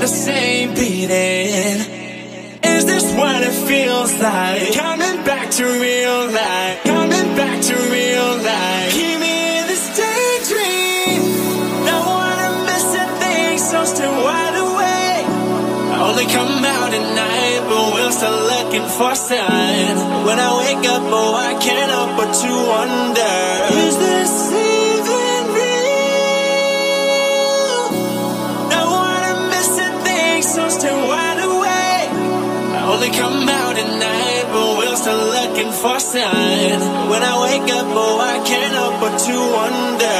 The same beating. Is this what it feels like? Coming back to real life. Coming back to real life. Keep me in this daydream. Don't wanna miss a thing, so still wide awake. I only come out at night, but we're still looking for sign. When I wake up, oh, I can't help but to wonder: come out at night, but we're still looking for sign. when I wake up, oh, I can't help but to wonder.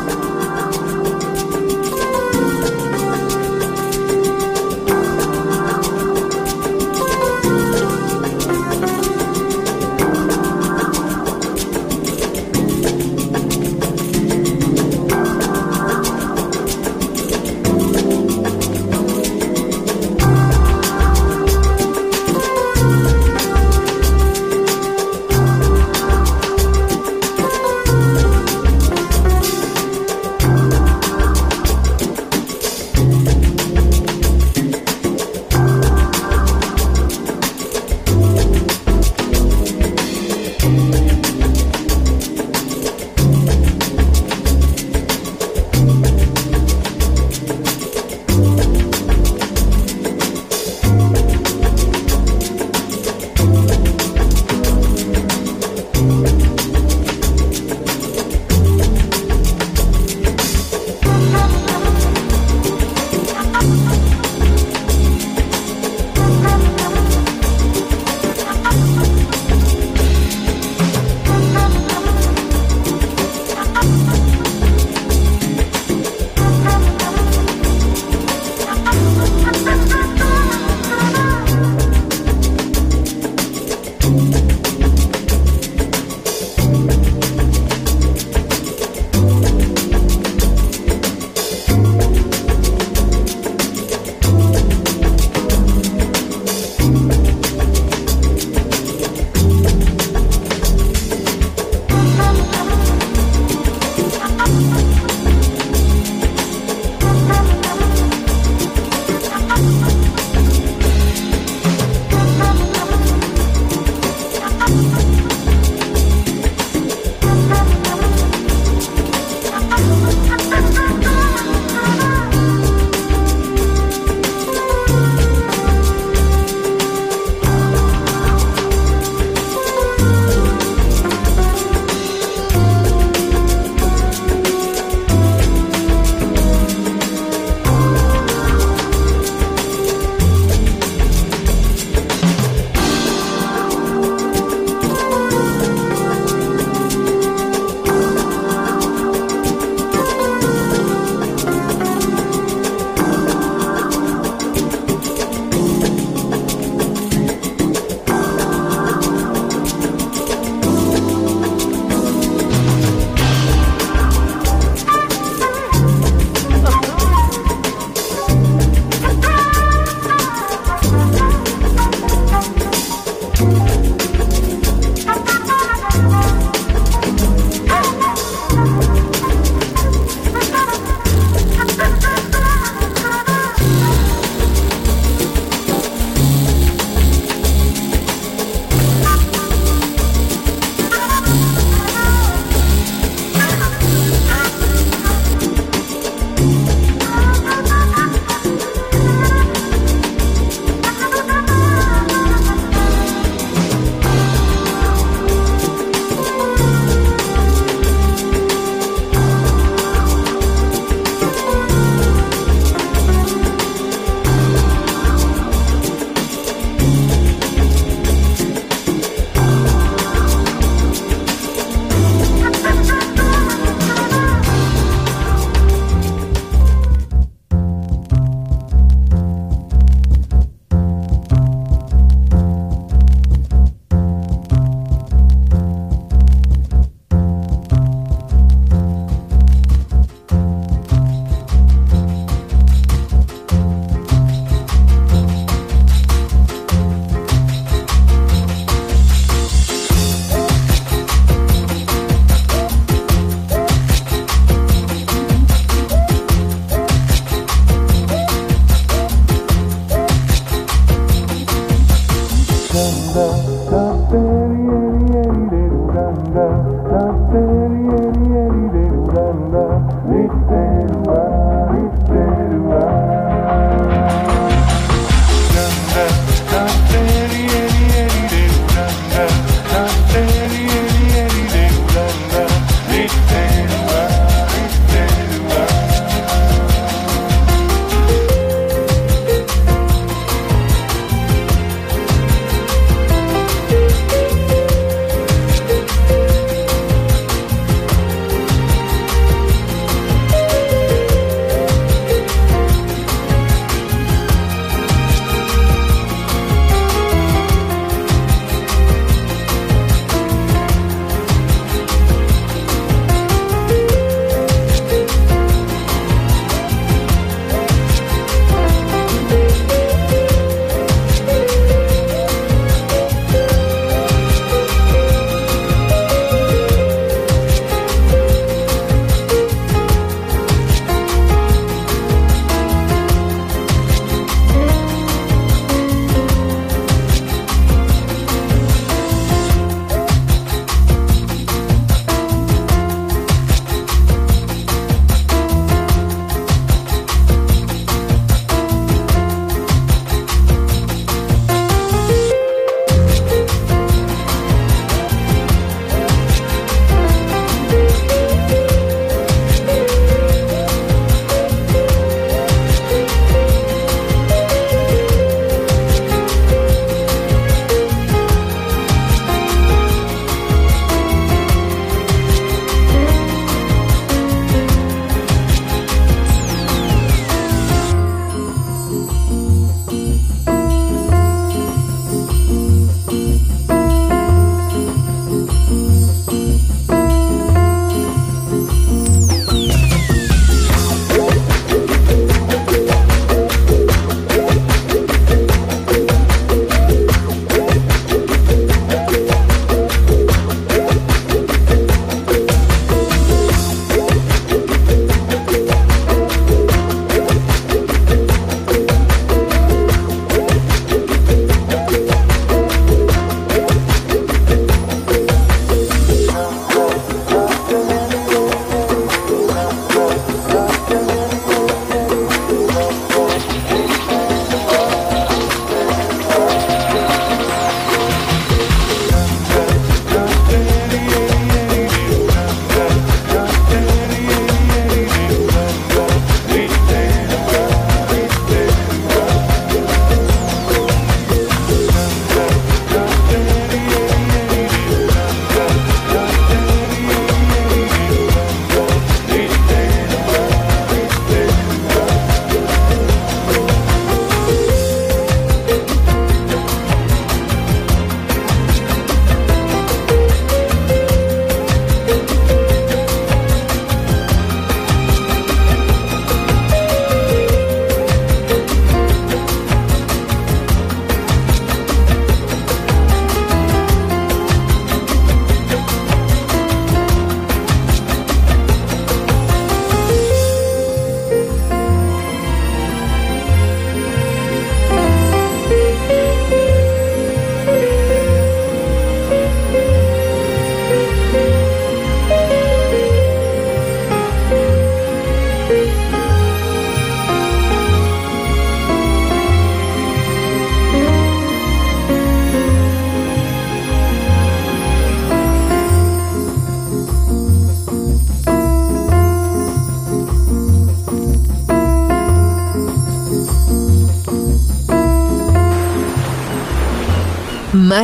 Little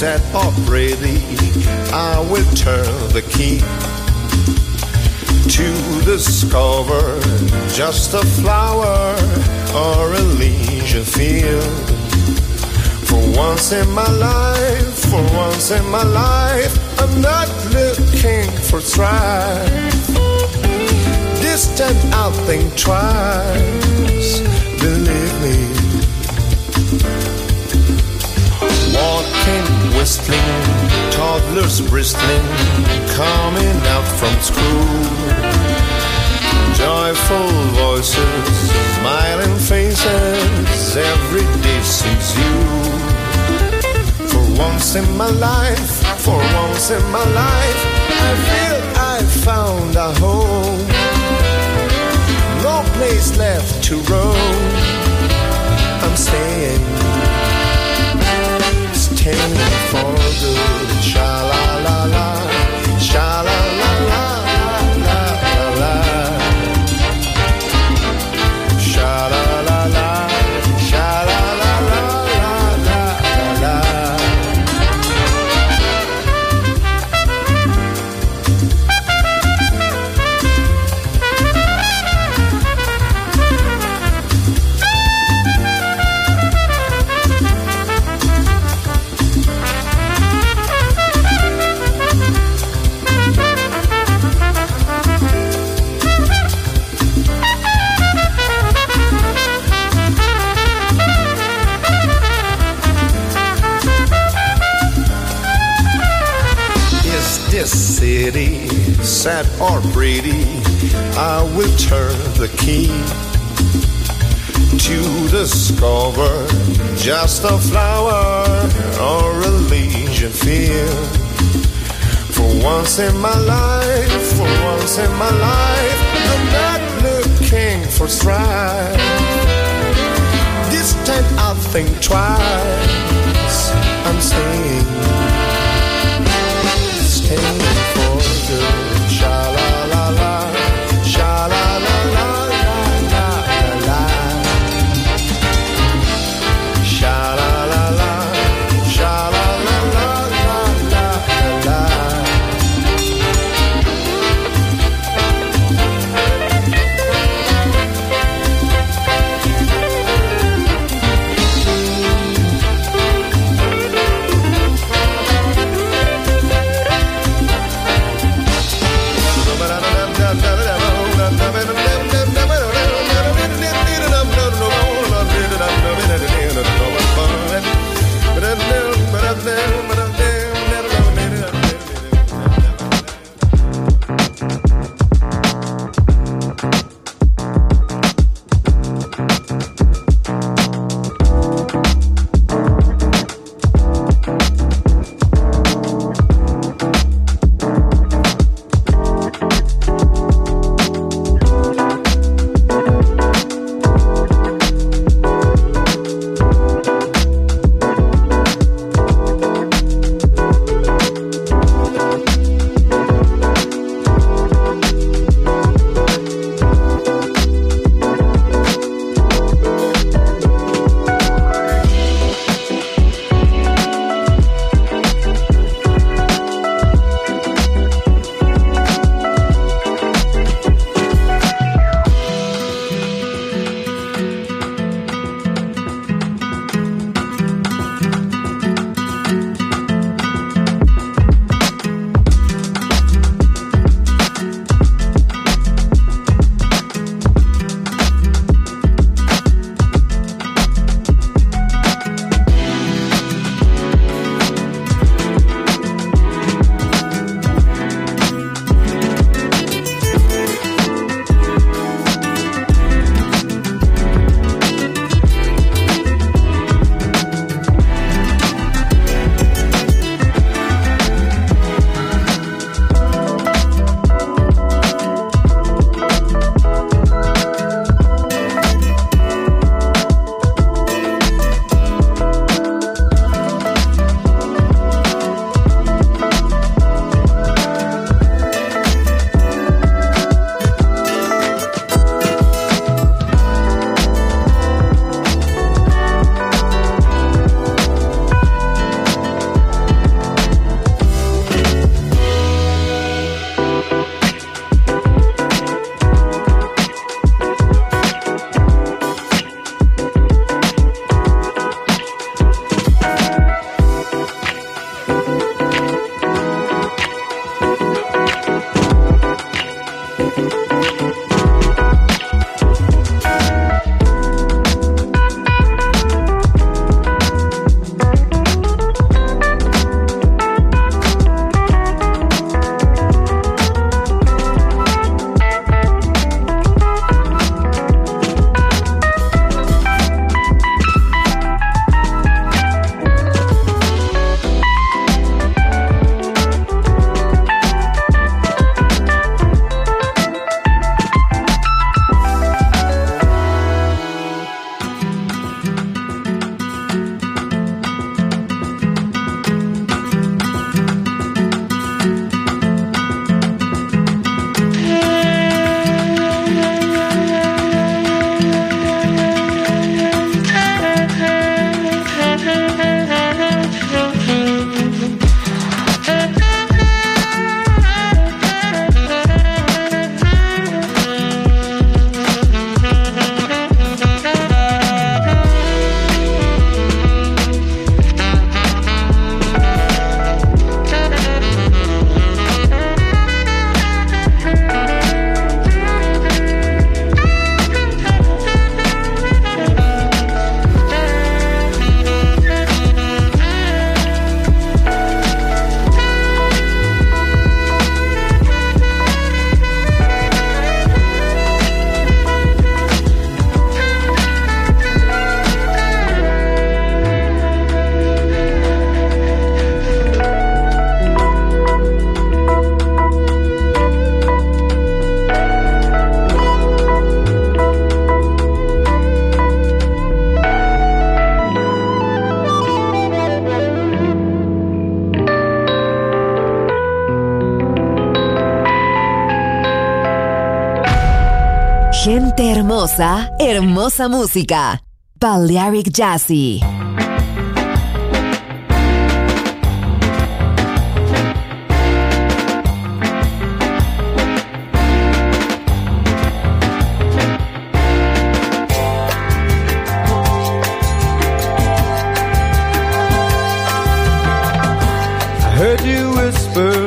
Set up ready, I will turn the key to discover just a flower or a leisure field. For once in my life, for once in my life, I'm not looking for strife. Distant I'll think twice, Walking, whistling, toddlers bristling, coming out from school. Joyful voices, smiling faces, every day sees you. For once in my life, for once in my life, I feel I found a home. No place left to roam. I'm staying for good. Sha la la la, sad or pretty? I will turn the key to discover just a flower or a leisure field. For once in my life, for once in my life, I'm not looking for strife. This time I'll think twice. I'm staying staying hermosa, hermosa música. Balearic Jazzy. whisper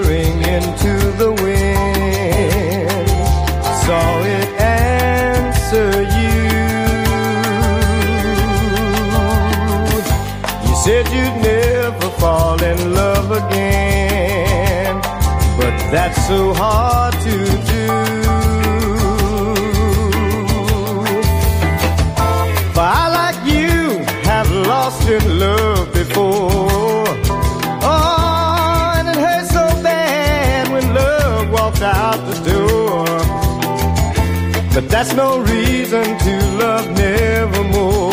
fall in love again. But that's so hard to do. For I, like you, have lost in love before. Oh, and it hurts so bad when love walked out the door. But that's no reason to love nevermore.